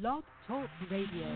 Blog Talk Radio.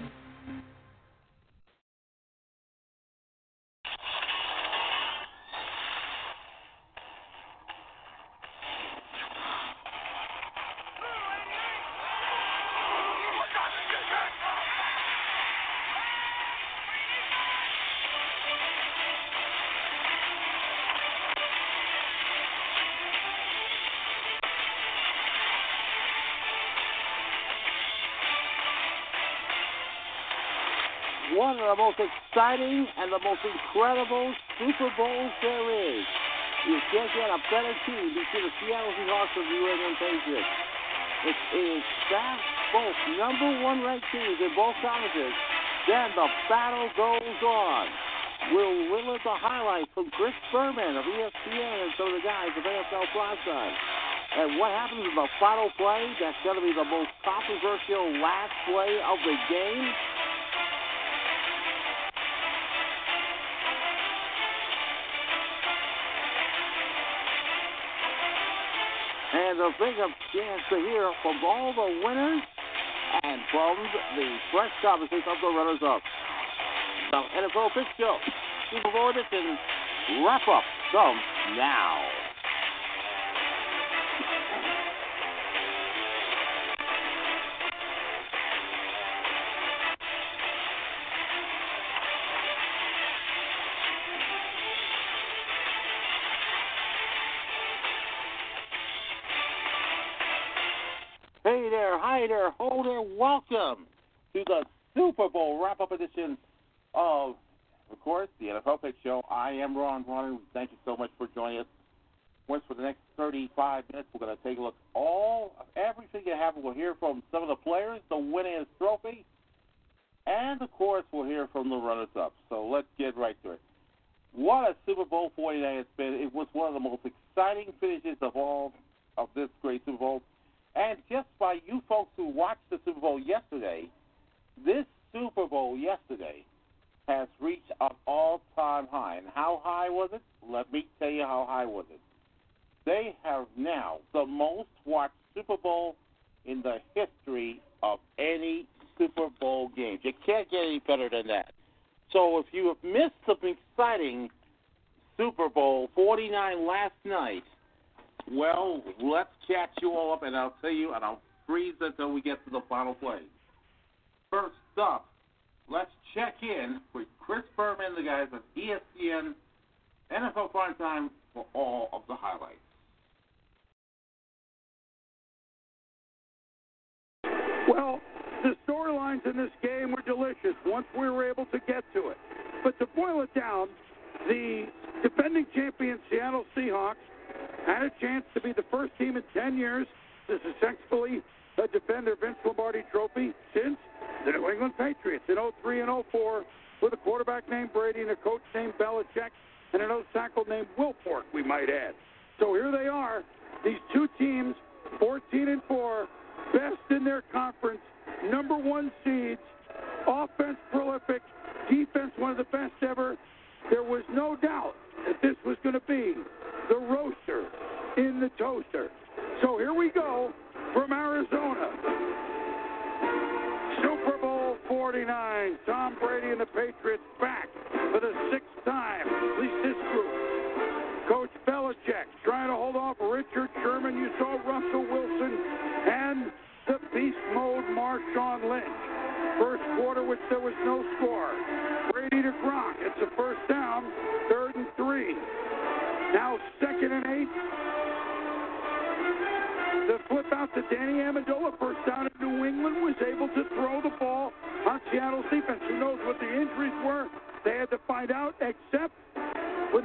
One of the most exciting and the most incredible Super Bowls there is. You can't get a better team between the Seattle Seahawks and the New England Patriots. It is that both number one ranked teams in both conferences. Then the battle goes on. We'll limit the highlights from Chris Berman of ESPN and some of the guys of NFL Primetime. And what happens in the final play? That's going to be the most controversial last play of the game. The biggest chance to hear from all the winners and from the press conferences of the runners-up. The NFL Big Show, Super Bowl edition, wrap up comes now. There, hi there, ho there, welcome to the Super Bowl wrap up edition of, of course, the NFL Pick Show. I am Ron Ron. Thank you so much for joining us. Once for the next 35 minutes, we're going to take a look at all of everything that happened. We'll hear from some of the players, the winningest trophy, and of course, we'll hear from the runners up. So let's get right to it. What a Super Bowl 49 it's been. It was one of the most exciting finishes of all of this great Super Bowl. And just by you folks who watched the Super Bowl yesterday, this Super Bowl yesterday has reached an all-time high. And how high was it? Let me tell you how high was it. They have now the most watched Super Bowl in the history of any Super Bowl game. You can't get any better than that. So if you have missed some exciting Super Bowl 49 last night, well, let's catch you all up, and I'll tell you, and I'll freeze until we get to the final play. First up, let's check in with Chris Berman, the guys at ESPN NFL Primetime for all of the highlights. Well,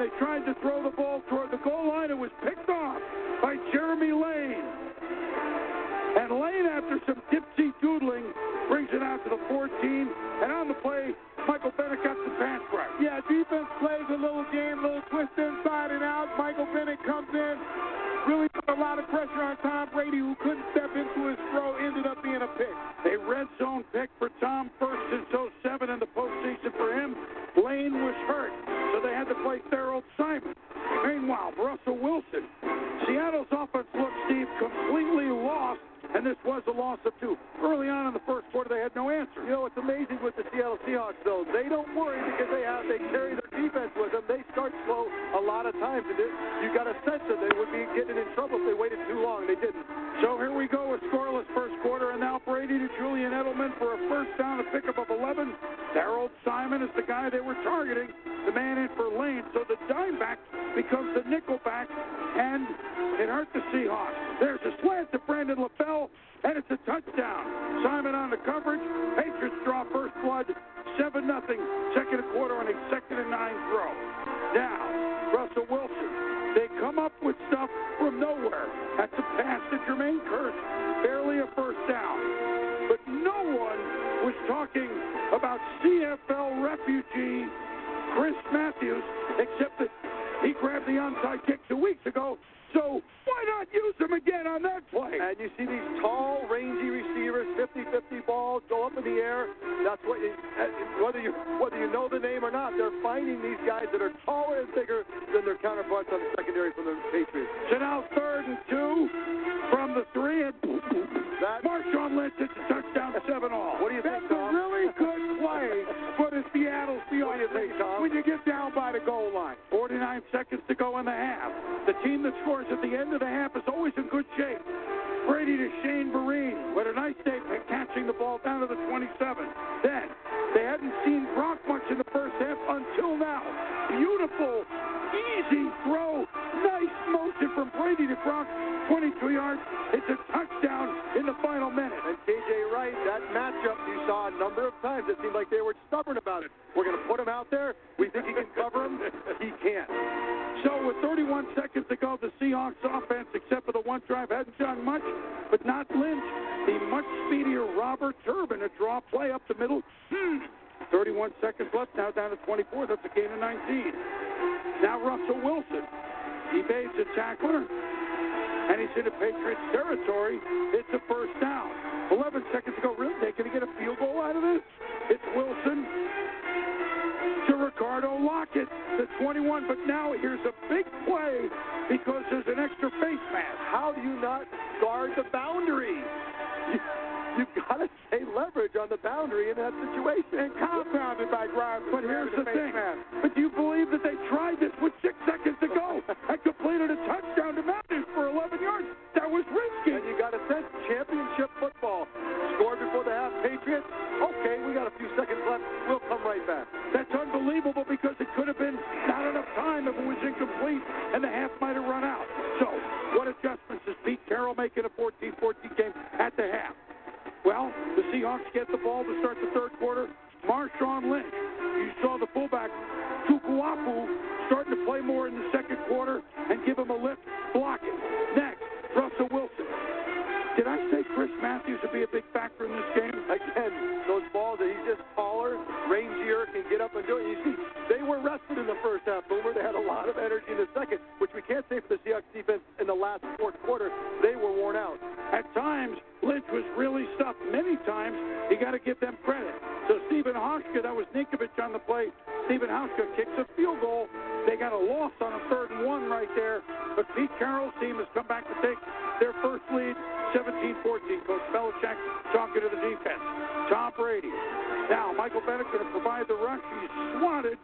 they tried to throw the ball toward the goal line, it was picked off by Jeremy Lane. And Lane, after some dipsy doodling, brings it out to the 14. And on the play, Michael Bennett got some pass rush. Yeah, defense plays a little game, a little twist inside and out. Michael Bennett comes in, really put a lot of pressure on Tom Brady, who couldn't step into his throw, ended up being a pick. A red zone pick for Tom first since 07 in the postseason for him. Lane was hurt, so they had to play Tharold Simon. Meanwhile, Russell Wilson. Seattle's offense looked, Steve, completely lost, and this was a loss of two. Early on in the first quarter, they had no answer. You know what's amazing with the Seattle Seahawks, though? They don't worry because they have they carry their defense with them. They start slow a lot of times, you got a sense that they would be getting in trouble if they waited too long. They didn't. So here we go, a scoreless first quarter, and now Brady to Julian Edelman for a first down, a pickup of 11. Tharold Simon is the guy they were targeting, the man in for Lane. So the dime back becomes the nickel back, and it hurt the Seahawks. There's a slant to Brandon LaFell, and it's a touchdown. Simon on the coverage. Patriots draw first blood, 7 nothing. Second quarter on a second and nine throw. Now, Russell Wilson. They come up with stuff from nowhere. That's a pass to Jermaine Kearse. Barely a first down. But no one was talking about CFL refugee Chris Matthews, except that he grabbed the onside kick two weeks ago. So why not use him again on that play? And you see these tall, rangy receivers, 50-50 balls go up in the air. That's what you, uh, whether you whether you know the name or not, they're finding these guys that are taller and bigger than their counterparts on the secondary from the Patriots. So now third and two from the three, and That Marshawn Lynch hits a touchdown, seven all. What do you think, down by the goal line, 49 seconds to go in the half. The team that scores at the end of the half is always in good shape. Brady to Shane Vereen with a nice day at catching the ball down to the 27. Then they hadn't seen Gronk much in the first half until now. Beautiful, easy throw, nice motion from Brady to Gronk, 22 yards. It's a touchdown number of times. It seemed like they were stubborn about it. We're going to put him out there. We think he can cover him. He can't. So with 31 seconds to go, the Seahawks offense, except for the one drive, hadn't done much, but not Lynch. The much speedier Robert Turbin, a draw play up the middle. Hmm. 31 seconds left, now down to 24. That's a gain of 19. Now Russell Wilson He evades a tackler, and he's into Patriots territory. It's a first down. 11 seconds to go. Really, they going to get a field goal out of this? It's Wilson to Ricardo Lockette, the 21. But now here's a big play because there's an extra face mask. How do you not guard the boundary? You, you've got to stay leverage on the boundary in that situation. And compounded by Grimes. But here's the thing. mask. But do you believe that they tried this with six seconds to go and completed a touchdown to Matthews for 11 yards? That was risky. And you got a sense championship football. Scored before the half, Patriots. Okay, we got a few seconds left. We'll come right back. That's unbelievable because it could have been not enough time if it was incomplete and the half might have run out. So, what adjustments does Pete Carroll make in a 14-14 game at the half? Well, the Seahawks get the ball to start the third quarter. Marshawn Lynch, you saw the fullback, Tukuafu, starting to play more in the second quarter and give him a lift, block it. Next, Russell Wilson. I say Chris Matthews would be a big factor in this game? Again, those balls that he's just taller, rangier, can get up and do it. You see, they were rested in the first half, Boomer. They had a lot of energy in the second, which we can't say for the Seahawks defense in the last fourth quarter. They were worn out. At times, Lynch was really stuffed. Many times, you got to give them credit. So Stephen Hauschka, that was Ninkovich on the play. Stephen Hauschka kicks a field goal. They got a loss on a third and one right there. But Pete Carroll's team has come back to take their first lead, 17-14. Coach Belichick talking to the defense. Tom Brady. Now, Michael Bennett going to provide the rush. He's swatted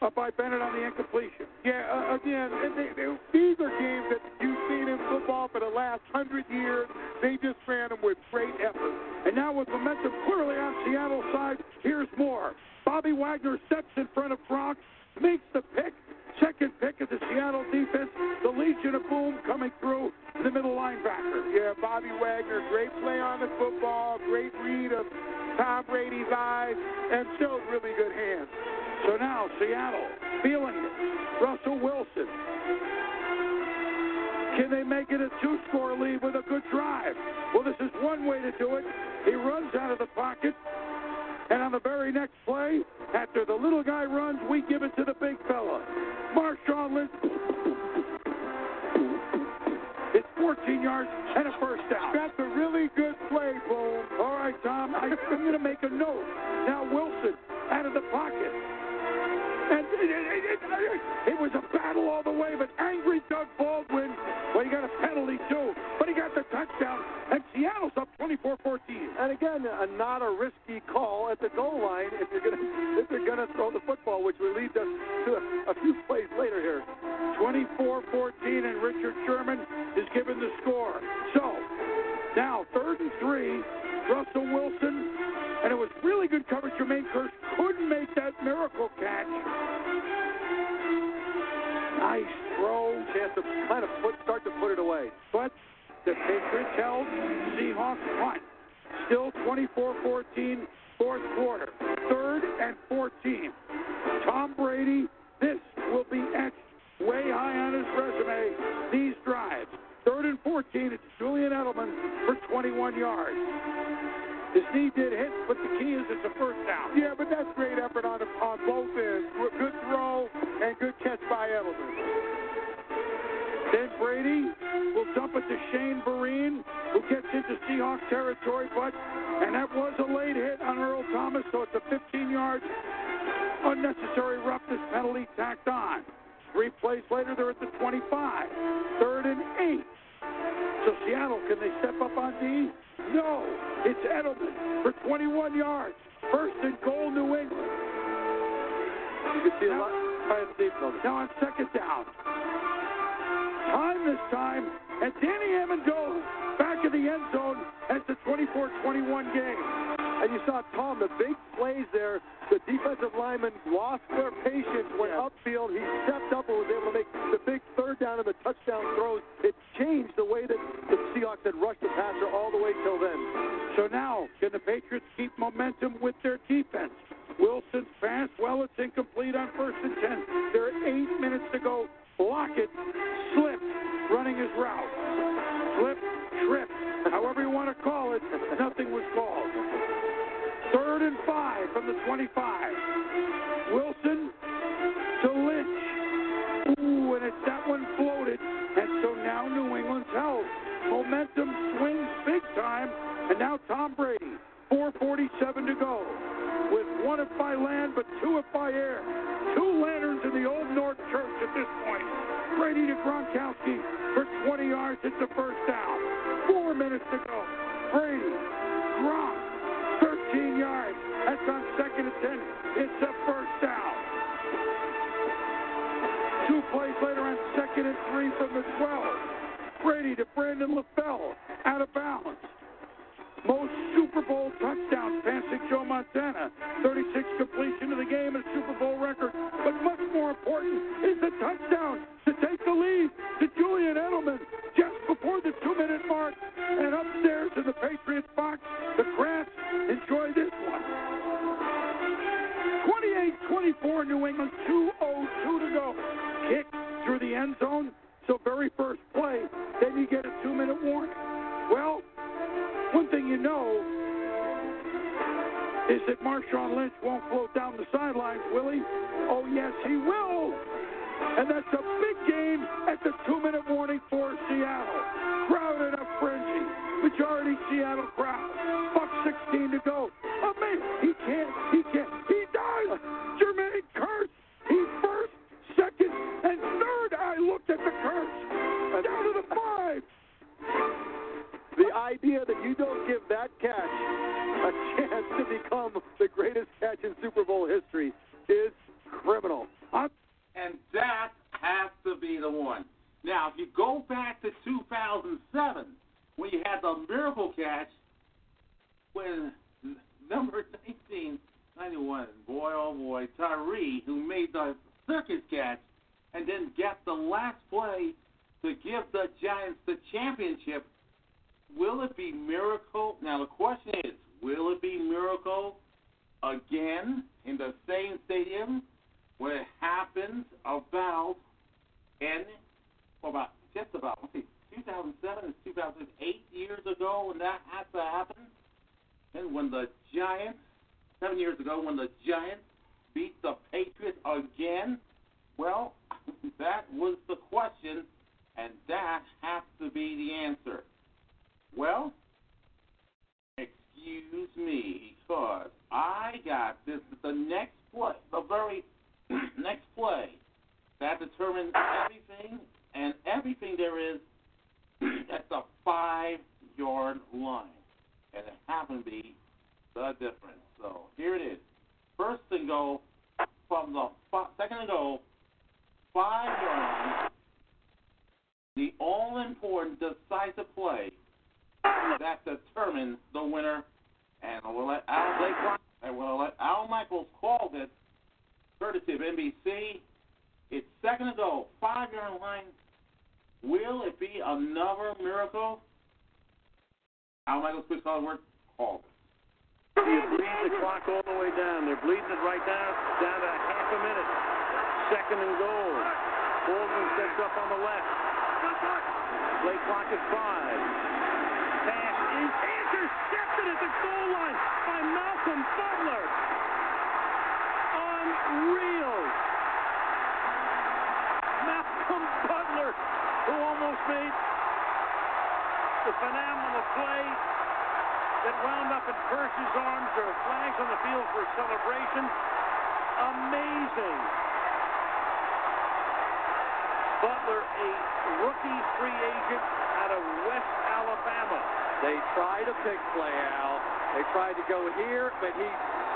up by Bennett on the incompletion. Yeah, uh, again, they, they, these are games that you've seen in football for the last hundred years. They just ran them with great effort. And now with momentum clearly on Seattle's side, here's more. Bobby Wagner steps in front of Gronk, makes the pick. Second pick of the Seattle defense. The Legion of Boom coming through the middle linebacker. Yeah, Bobby Wagner, great play on the football, great read of Tom Brady's eyes, and showed really good hands. So now Seattle feeling it. Russell Wilson. Can they make it a two-score lead with a good drive? Well, this is one way to do it. He runs out of the pocket, and on the very next play, after the little guy runs, we give it to the big fella. Marshawn Lynch. It's 14 yards and a first down. That's a really good play, Boom. All right, Tom, I, I'm going to make a note. Now Wilson out of the pocket. And it, it, it, it, was a battle all the way, but angry Doug Baldwin, well, he got a penalty too, but he got the touchdown, Seattle's up 24-14. And again, uh, not a risky call at the goal line if you're gonna if you're gonna throw the football, which will lead us to a, a few plays later here. 24-14, and Richard Sherman is given the score. So now third and three, Russell Wilson, and it was really good coverage. Jermaine Kearse couldn't make that miracle catch. Nice throw. Chance to kind of put, start to put it away. 24-14, fourth quarter. Third and 14. Tom Brady, this will be etched way high on his resume, these drives. Third and 14, it's Julian Edelman for 21 yards. His knee did hit, but the key is it's a first down. Yeah, but that's great effort on, on both ends. Good throw and good catch by Edelman. Then Brady to Shane Vereen, who gets into Seahawks territory, but, and that was a late hit on Earl Thomas, so it's a 15-yard unnecessary roughness penalty tacked on. Three plays later, they're at the 25. Third and eight. So Seattle, can they step up on D? No. It's Edelman for 21 yards. First and goal, New England. You can see a lot. Try and see it. Now on second down. Time this time, and Danny Amendola back in the end zone. And it's a 24-21 game. And you saw Tom, the big plays there. The defensive linemen lost their patience, went Yeah. upfield. He stepped up and was able to make the big third down and the touchdown throws. It changed the way that the Seahawks had rushed the passer all the way till then. So now, can the Patriots keep momentum with their defense? Wilson's pass, well, it's incomplete on first and 10. There are eight minutes to go. Lockette slipped running his route. Slip, trip, however you want to call it, nothing was called. Third and five from the 25. Wilson to Lynch. Ooh, and it's that one floated. And so now New England's held. Momentum swings big time. And now Tom Brady, 447 to go. With one if by land, but two if by air. Two lanterns in the Old North Church at this point. Brady to Gronkowski for 20 yards. It's a first down. Four minutes to go. Brady, Gronk, 13 yards. That's on second and 10. It's a first down. Two plays later on second and three from the 12. Brady to Brandon LaFell, out of bounds. Most Super Bowl touchdowns passing Joe Montana. 36 completion of the game, a Super Bowl record. But much more important is the touchdown to take the lead to Julian Edelman just before the two-minute mark. And upstairs in the Patriots box, the Crafts enjoy this one. 28-24 New England, 2.02 to go. Kick through the end zone. So very first play, then you get a two-minute warning. Well, one thing you know is that Marshawn Lynch won't float down the sidelines, will he? Oh, yes, he will. And that's a big game at the two-minute warning for Seattle. Crowded up frenzy. Majority Seattle crowd. Buck 16 to go. Man, he can't, he can't, he does! Jermaine Kearse, He first, second, and third. I looked at the curse. Down to the five. The idea that you don't give that catch a chance to become the greatest catch in Super Bowl history is criminal. I'm- and that has to be the one. Now, if you go back to 2007, when you had the miracle catch, when number 1991, boy oh boy, Tyree, who made the circus catch and then get the last play to give the Giants the championship, will it be miracle? Now the question is, will it be miracle again in the same stadium when it happens about in well, about just about let's see, 2007 and 2008 years ago when that had to happen, and when the Giants seven years ago when the Giants beat the Patriots again. Well, that was the question, and that has to be the answer. Well, excuse me, because I got this the next play, the very next play that determines everything and everything there is at the five yard line. And it happened to be the difference. So here it is. First and goal from the f- second and goal, five yard line. The all important decisive play that determines the winner. And we'll let Al Blake and we'll let Al Michaels call this courtesy of NBC. It's second and goal, five yard line. Will it be another miracle? Al Michaels, call the word. Call it. You bleed the clock all the way down. They're bleeding it right now, down to half a minute. Second and goal. Baldwin sets up on the left. Play clock at five. Pass is intercepted at the goal line by Malcolm Butler. Unreal. Malcolm Butler, who almost made the phenomenal play that wound up in Kearse's arms. There are flags on the field for celebration. Amazing. Butler, a rookie free agent out of West Alabama. They tried a pick play, Al. They tried to go here, but he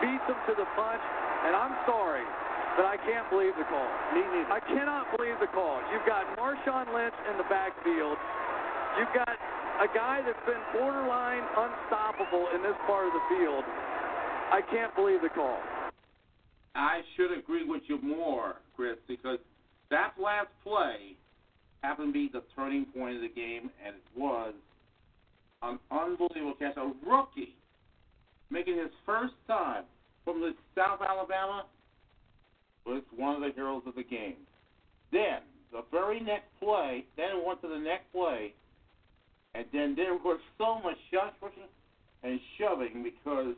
beat them to the punch. And I'm sorry, but I can't believe the call. Me neither. I cannot believe the call. You've got Marshawn Lynch in the backfield. You've got a guy that's been borderline unstoppable in this part of the field. I can't believe the call. I should agree with you more, Chris, because that last play happened to be the turning point of the game, and it was an unbelievable catch. A rookie making his first time from the South Alabama was one of the heroes of the game. Then, the very next play, then it went to the next play, and then there was so much shot pushing and shoving because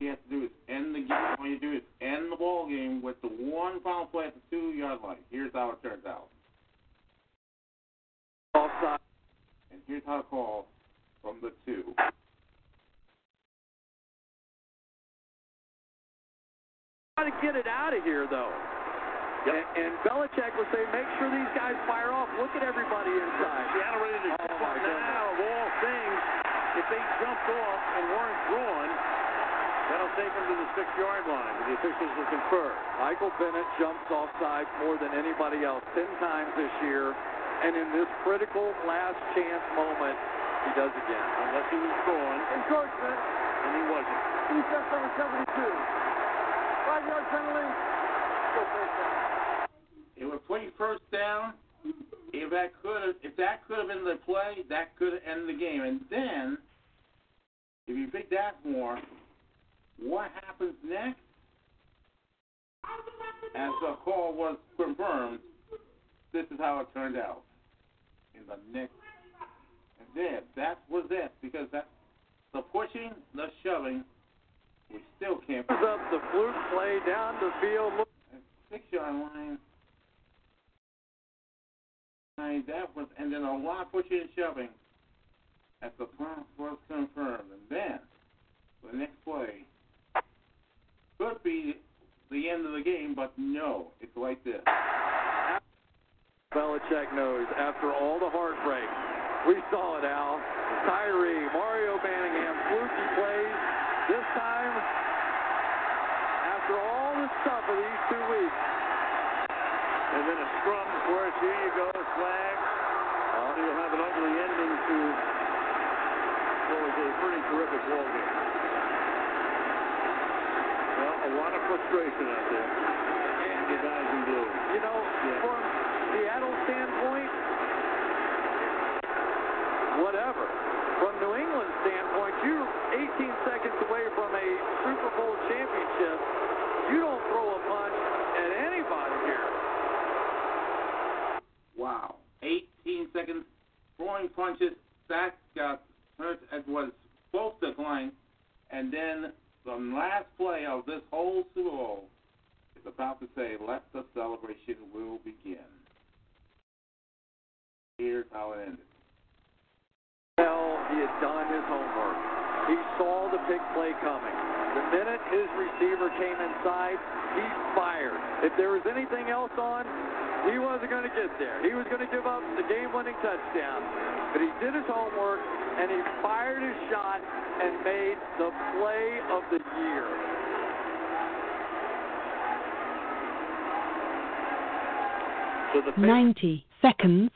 he has to do is end the game. All you do is end the ball game with the one final play at the two yard line. Here's how it turns out. Offside. And here's how it calls from the two. Got to get it out of here, though. Yep. And, and Belichick will say, make sure these guys fire off. Look at everybody inside. Seattle ready to Oh, jump my now. Of all things, if they jumped off and weren't drawn, that'll take them to the six-yard line. The officials will confer. Michael Bennett jumps offside more than anybody else 10 times this year. And in this critical last chance moment, he does again. Unless he was drawn, Encouragement. and he wasn't. Defense number 72. Five yard penalty. Go first down. It would play first down. If that could have, if that could have been the play, that could have ended the game. And then, if you pick that more, what happens next? As the call was confirmed, this is how it turned out. In the next, then that was it because that the pushing, the shoving, we still can't. Up the fluke play down the field. Look, six yard line. And that was, and then a lot of pushing and shoving as the plan was confirmed. And then the next play could be the end of the game, but no, it's like this. Belichick knows after all the heartbreak. We saw it, Al. Tyree, Mario Manningham, fluky plays. This time, after all the stuff of these two weeks, And then a scrum, of course. Here you go, flag. Uh, you'll have an ugly ending to what was a pretty terrific ball game. Well, a lot of frustration out there. And the guys in blue. You know, from Seattle standpoint, whatever. From New England standpoint, you're 18 seconds away from a Super Bowl championship. You don't throw a punch at anybody here. Wow. 18 seconds throwing punches. That got hurt as was to climb. And then the last play of this whole Super Bowl is about to say, let the celebration will begin. Here's how it ended. Well, he had done his homework. He saw the big play coming. The minute his receiver came inside, he fired. If there was anything else on, he wasn't going to get there. He was going to give up the game-winning touchdown. But he did his homework, and he fired his shot and made the play of the year. So the 90 seconds.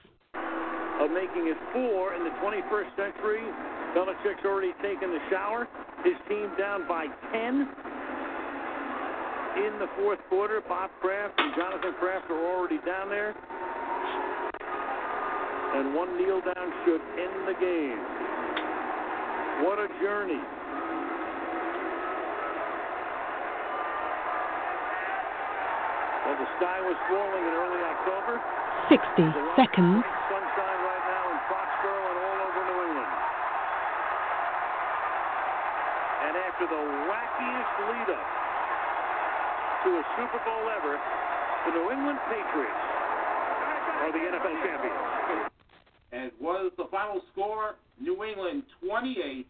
Of making it four in the 21st century. Belichick's already taken the shower. His team down by 10 in the fourth quarter. Bob Kraft and Jonathan Kraft are already down there. And one kneel down should end the game. What a journey. Well, the sky was falling in early October. 60 seconds. Sunshine right now in Foxborough and all over New England. And after the wackiest lead up to a Super Bowl ever, the New England Patriots are the NFL champions. And was the final score New England 28,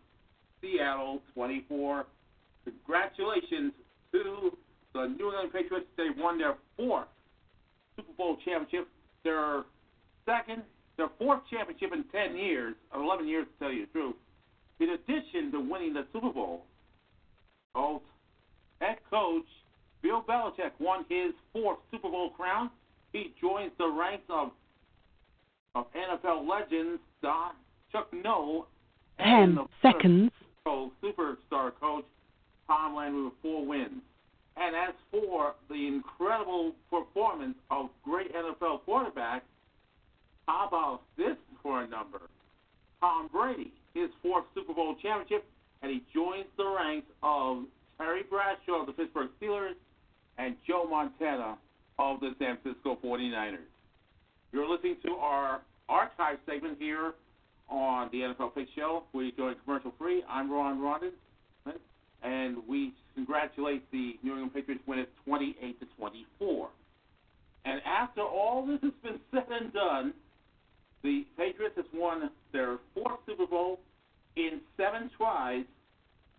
Seattle 24. Congratulations to the New England Patriots. They won their fourth Super Bowl championship, their second, their fourth championship in 10 years, or 11 years to tell you the truth. In addition to winning the Super Bowl, both head coach Bill Belichick won his fourth Super Bowl crown. He joins the ranks of of NFL legends Don Chuck Noll 10 and the seconds. Superstar coach Tom Landry with four wins. And as for the incredible performance of great NFL quarterbacks, how about this for a number? Tom Brady, his fourth Super Bowl championship, and he joins the ranks of Terry Bradshaw of the Pittsburgh Steelers and Joe Montana of the San Francisco 49ers. You're listening to our archive segment here on the NFL Pick Show. We're doing commercial free. I'm Ron Rodden, and we congratulate the New England Patriots win it 28 to 24. And after all this has been said and done, the Patriots has won their fourth Super Bowl in seven tries,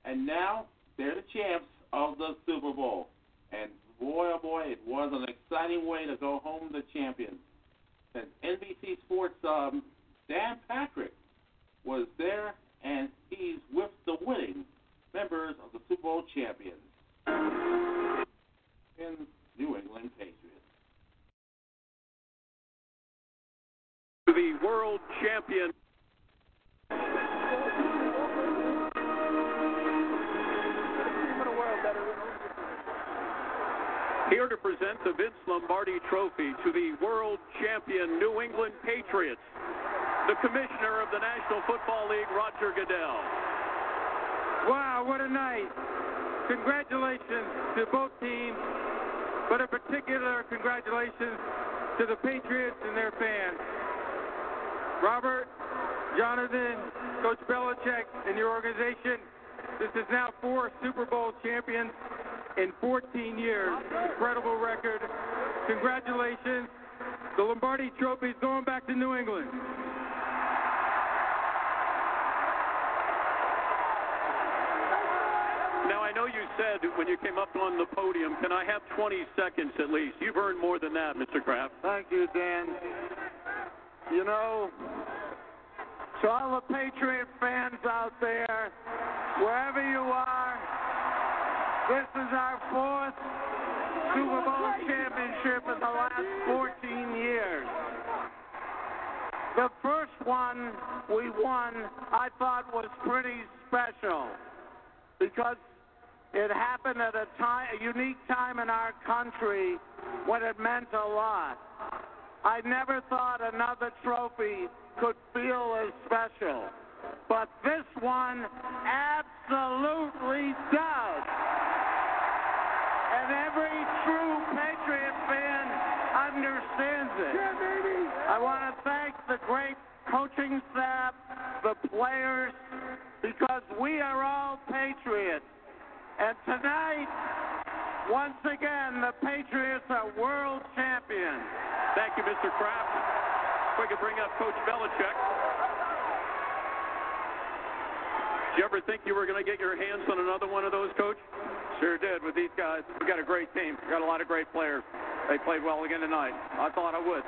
and now they're the champs of the Super Bowl. And boy, oh boy, it was an exciting way to go home the champions. And NBC Sports um, Dan Patrick was there, and he's with the winning members of the Super Bowl champions in New England Patriots. The world champion. Here to present the Vince Lombardi Trophy to the world champion New England Patriots, the commissioner of the National Football League, Roger Goodell. Wow, what a night. Congratulations to both teams, but in particular, congratulations to the Patriots and their fans. Robert, Jonathan, Coach Belichick, and your organization, this is now four Super Bowl champions in 14 years. Incredible record. Congratulations. The Lombardi Trophy is going back to New England. Now, I know you said when you came up on the podium, can I have 20 seconds at least? You've earned more than that, Mr. Kraft. Thank you, Dan. You know, to all the Patriot fans out there, wherever you are, this is our fourth Super Bowl championship in the last 14 years. The first one we won, I thought was pretty special because it happened at a time, a unique time in our country when it meant a lot. I never thought another trophy could feel as special, but this one absolutely does. And every true Patriot fan understands it. Yeah, baby. I want to thank the great coaching staff, the players, because we are all Patriots. And tonight, once again, the Patriots are world champions. Thank you, Mr. Kraft. If we could bring up Coach Belichick. Did you ever think you were going to get your hands on another one of those, Coach? Sure did. With these guys, we got a great team. We got a lot of great players. They played well again tonight. I thought I would.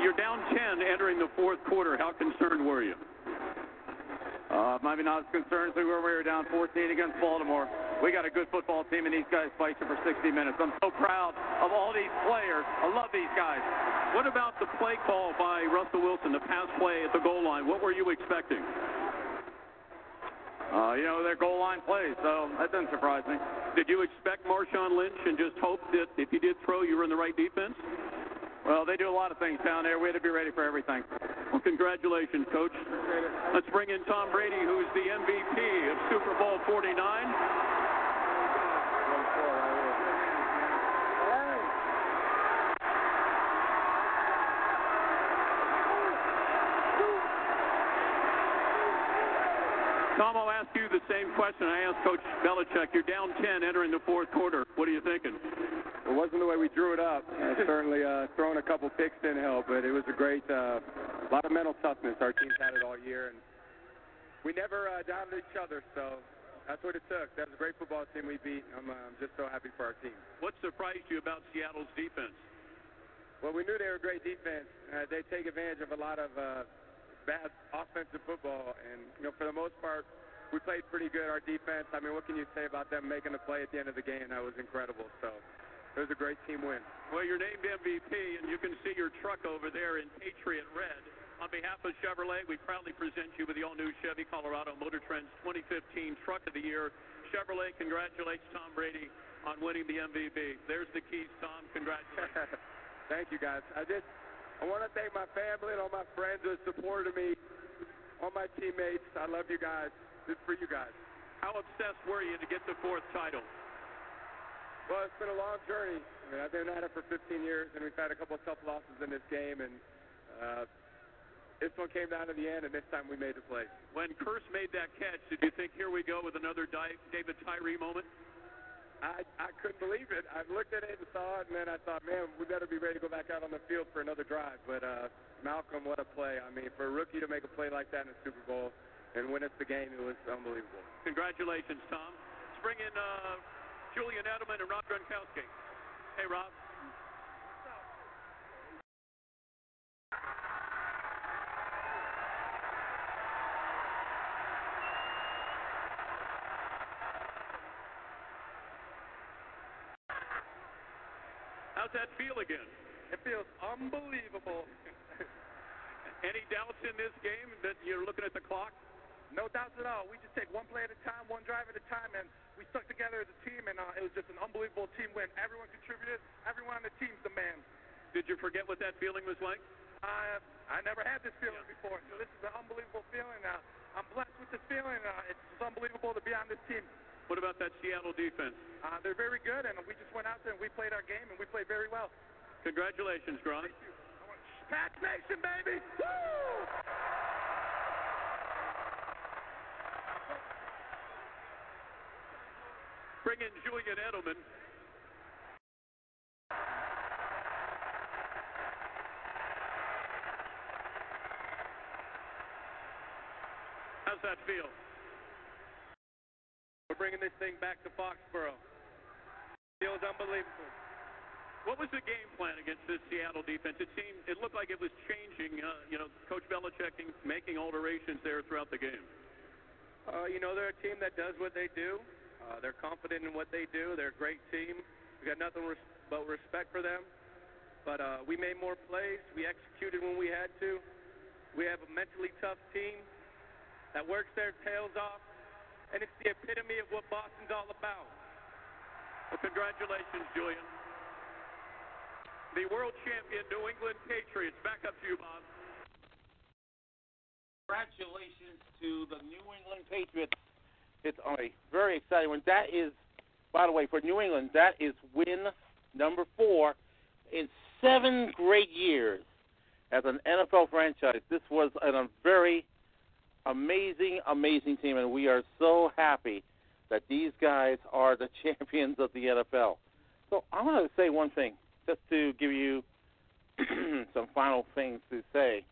You're down 10 entering the fourth quarter. How concerned were you? Uh, maybe not as concerned as we were. We were down 14 against Baltimore. We got a good football team, and these guys fight you for 60 minutes. I'm so proud of all these players. I love these guys. What about the play call by Russell Wilson, the pass play at the goal line? What were you expecting? Uh, you know, they're goal line plays, so that doesn't surprise me. Did you expect Marshawn Lynch and just hope that if you did throw, you were in the right defense? Well, they do a lot of things down there. We had to be ready for everything. Well, congratulations, Coach. Let's bring in Tom Brady, who's the MVP of Super Bowl 49. Tom, I'll ask you the same question I asked Coach Belichick. You're down 10 entering the fourth quarter. What are you thinking? It wasn't the way we drew it up. Uh, certainly uh, throwing a couple picks didn't help, but it was a great, uh, lot of mental toughness. Our team's had it all year, and we never uh, doubted each other, so that's what it took. That was a great football team we beat. I'm, uh, I'm just so happy for our team. What surprised you about Seattle's defense? Well, we knew they were a great defense. Uh, they take advantage of a lot of uh, bad offensive football, and you know, for the most part, we played pretty good. Our defense. I mean, what can you say about them making a play at the end of the game? That was incredible. So it was a great team win. Well, you're named MVP, and you can see your truck over there in Patriot Red. On behalf of Chevrolet, we proudly present you with the all-new Chevy Colorado Motor Trend's 2015 Truck of the Year. Chevrolet congratulates Tom Brady on winning the MVP. There's the keys, Tom. Congratulations. Thank you, guys. I just I want to thank my family and all my friends who supported me, all my teammates. I love you guys. For you guys. How obsessed were you to get the fourth title? Well, it's been a long journey. I mean, I've been at it for 15 years, and we've had a couple of tough losses in this game, and uh, this one came down to the end, and this time we made the play. When Kearse made that catch, did you think, here we go with another David Tyree moment? I, I couldn't believe it. I looked at it and saw it, and then I thought, man, we better be ready to go back out on the field for another drive. But uh, Malcolm, what a play. I mean, for a rookie to make a play like that in the Super Bowl and win us the game, it was unbelievable. Congratulations, Tom. Let's bring in uh, Julian Edelman and Rob Gronkowski. Hey, Rob. How's that feel again? It feels unbelievable. Any doubts in this game that you're looking at the clock? No doubts at all. We just take one play at a time, one drive at a time, and we stuck together as a team, and uh, it was just an unbelievable team win. Everyone contributed. Everyone on the team's the man. Did you forget what that feeling was like? I I never had this feeling before, so this is an unbelievable feeling. Uh, I'm blessed with this feeling. Uh, it's just unbelievable to be on this team. What about that Seattle defense? Uh, they're very good, and we just went out there and we played our game, and we played very well. Congratulations, Gron. Thank you. Pack Nation, baby! Woo! Bring in Julian Edelman. How's that feel? We're bringing this thing back to Foxborough. Feels unbelievable. What was the game plan against this Seattle defense? It seemed, it looked like it was changing. Uh, you know, Coach Belichick making alterations there throughout the game. Uh, you know, they're a team that does what they do. Uh, they're confident in what they do. They're a great team. We got nothing res- but respect for them. But uh, we made more plays. We executed when we had to. We have a mentally tough team that works their tails off, and it's the epitome of what Boston's all about. Well, congratulations, Julian. The world champion New England Patriots. Back up to you, Bob. Congratulations to the New England Patriots. It's a very exciting one. That is, by the way, for New England, that is win number four in seven great years as an NFL franchise. This was a very amazing, amazing team, and we are so happy that these guys are the champions of the NFL. So I want to say one thing, just to give you some final things to say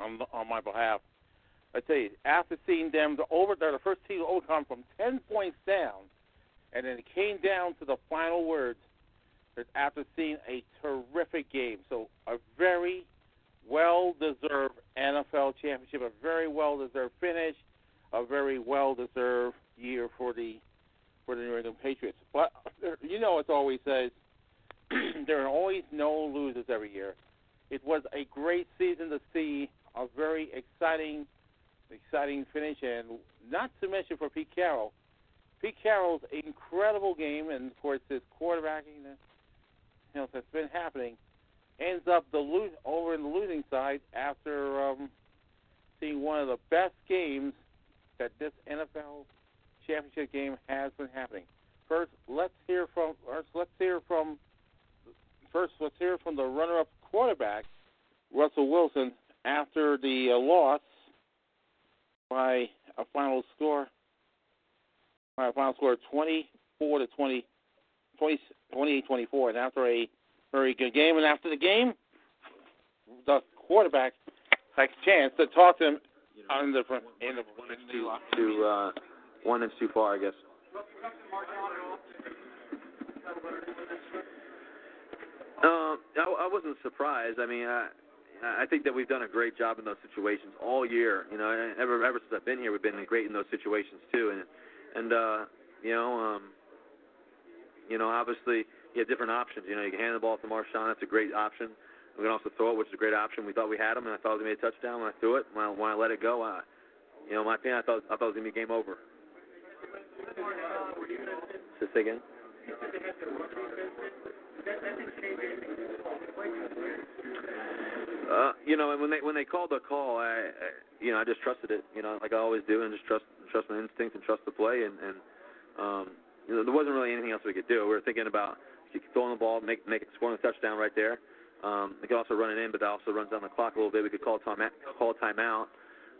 on on my behalf. I tell you, after seeing them, the over they're the first team to overcome from ten points down, and then it came down to the final words. After seeing a terrific game, so a very well deserved NFL championship, a very well deserved finish, a very well deserved year for the for the New England Patriots. But you know, it's always says there are always no losers every year. It was a great season to see a very exciting, exciting finish, and not to mention for Pete Carroll. Pete Carroll's incredible game, and of course his quarterbacking, you know, that's been happening, ends up the lo- over in the losing side after um, seeing one of the best games that this NFL championship game has been happening. First, let's hear from first, let's hear from first let's hear from the runner-up quarterback, Russell Wilson, after the uh, loss by a final score by a final score of 24 to 20, 20 28 24 and after a very good game and after the game the quarterback had a chance to talk to him on the front in the to to uh, one inch too far, I guess. Um, I, I wasn't surprised. I mean, I, I think that we've done a great job in those situations all year. You know, ever ever since I've been here, we've been great in those situations too. And and uh, you know, um, you know, obviously you have different options. You know, you can hand the ball to Marshawn. That's a great option. We can also throw it, which is a great option. We thought we had him, and I thought he made a touchdown when I threw it. When I, when I let it go, I, you know, my opinion, I thought I thought it was gonna be game over. Just again. Uh, you know, and when they when they called the call, I, I you know I just trusted it, you know, like I always do, and just trust trust my instinct and trust the play, and and um, you know there wasn't really anything else we could do. We were thinking about throwing the ball, make make scoring a touchdown right there. Um, we could also run it in, but that also runs down the clock a little bit. We could call time call timeout,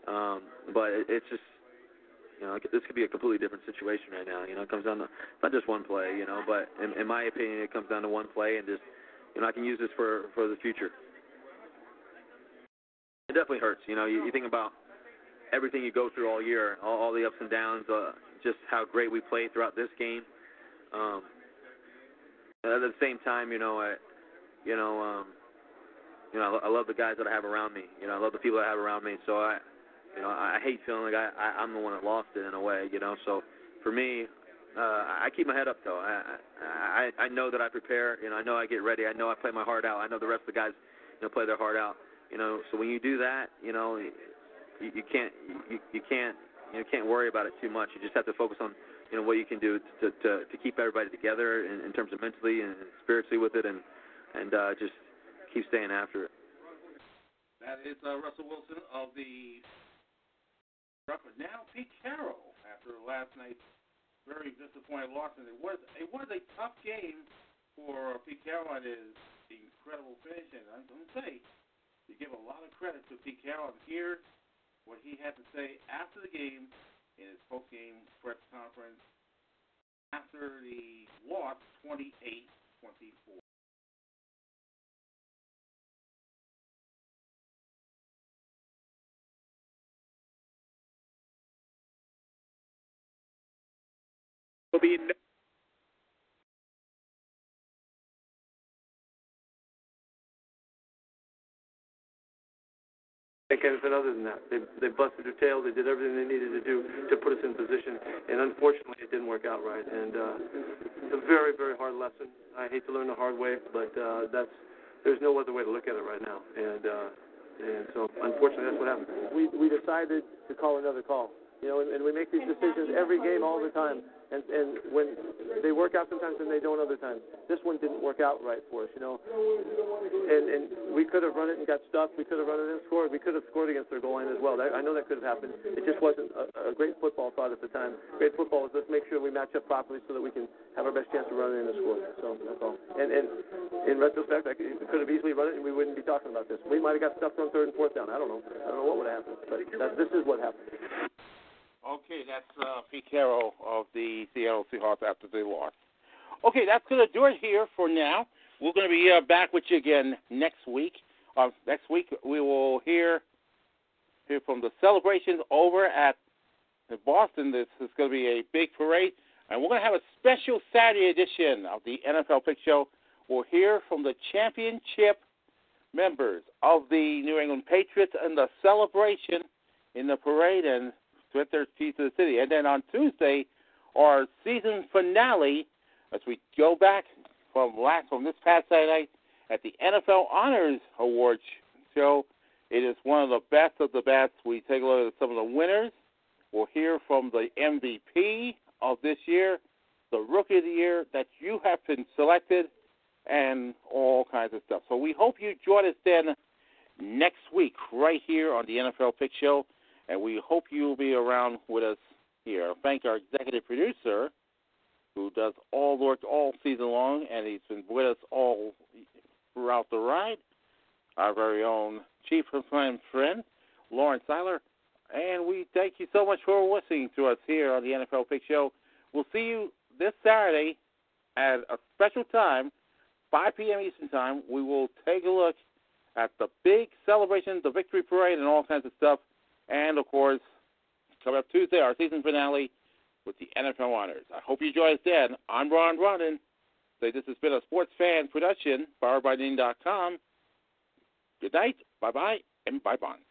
um, but it, it's just you know this could be a completely different situation right now. You know, it comes down to not just one play, you know, but in, in my opinion, it comes down to one play, and just you know I can use this for for the future. It definitely hurts. You know, you, you think about everything you go through all year, all, all the ups and downs, uh, just how great we played throughout this game. Um, at the same time, you know, I, you know, um, you know, I, I love the guys that I have around me. You know, I love the people that I have around me. So I, you know, I hate feeling like I, I I'm the one that lost it in a way. You know, so for me, uh, I keep my head up though. I, I I know that I prepare. You know, I know I get ready. I know I play my heart out. I know the rest of the guys, you know, play their heart out. You know, so when you do that, you know, you, you can't you, you can't you can't worry about it too much. You just have to focus on you know what you can do to to, to keep everybody together in, in terms of mentally and spiritually with it, and and uh, just keep staying after it. That is uh, Russell Wilson of the Rockford. Now Pete Carroll after last night's very disappointing loss, and it was it was a tough game for Pete Carroll and his incredible finish. And I'm going to say you give a lot of credit to Pete Carroll. Here, what he had to say after the game in his post-game press conference after the loss, 28-24. Will be anything other than that. They they busted their tail. They did everything they needed to do to put us in position, and unfortunately, it didn't work out right. And uh, it's a very very hard lesson. I hate to learn the hard way, but uh, that's there's no other way to look at it right now. And uh, and so unfortunately, that's what happened. We we decided to call another call. You know, and, and we make these decisions every game all the time. And and when they work out sometimes and they don't other times. This one didn't work out right for us, you know. And and we could have run it and got stuck. We could have run it and scored. We could have scored against their goal line as well. That, I know that could have happened. It just wasn't a, a great football thought at the time. Great football is let's make sure we match up properly so that we can have our best chance of running in and score. So that's all. And and in retrospect, I could, could have easily run it and we wouldn't be talking about this. We might have got stuck on third and fourth down. I don't know. I don't know what would have happened. But that, this is what happened. Okay, that's uh, Pete Carroll of the Seattle Seahawks after they lost. Okay, that's going to do it here for now. We're going to be uh, back with you again next week. Uh, next week we will hear hear from the celebrations over at Boston. This is going to be a big parade, and we're going to have a special Saturday edition of the NFL Pick Show. We'll hear from the championship members of the New England Patriots and the celebration in the parade and with their keys to the city. And then on Tuesday, our season finale, as we go back from last from this past Saturday night at the NFL Honors Awards show. It is one of the best of the best. We take a look at some of the winners. We'll hear from the MVP of this year, the Rookie of the Year that you have been selected, and all kinds of stuff. So we hope you join us then next week right here on the NFL Pick Show and we hope you'll be around with us here. Thank our executive producer, who does all work all season long, and he's been with us all throughout the ride. Our very own chief of friend, Lawrence Seiler. And we thank you so much for listening to us here on the NFL Pick Show. We'll see you this Saturday at a special time, 5 p.m. Eastern Time. We will take a look at the big celebration, the victory parade, and all kinds of stuff. And of course, coming up Tuesday, our season finale with the NFL Honors. I hope you join us then. I'm Ron Ronan. Say this has been a sports fan production, powered by Ning.com. Good night, bye bye, and bye bye.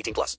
18 plus.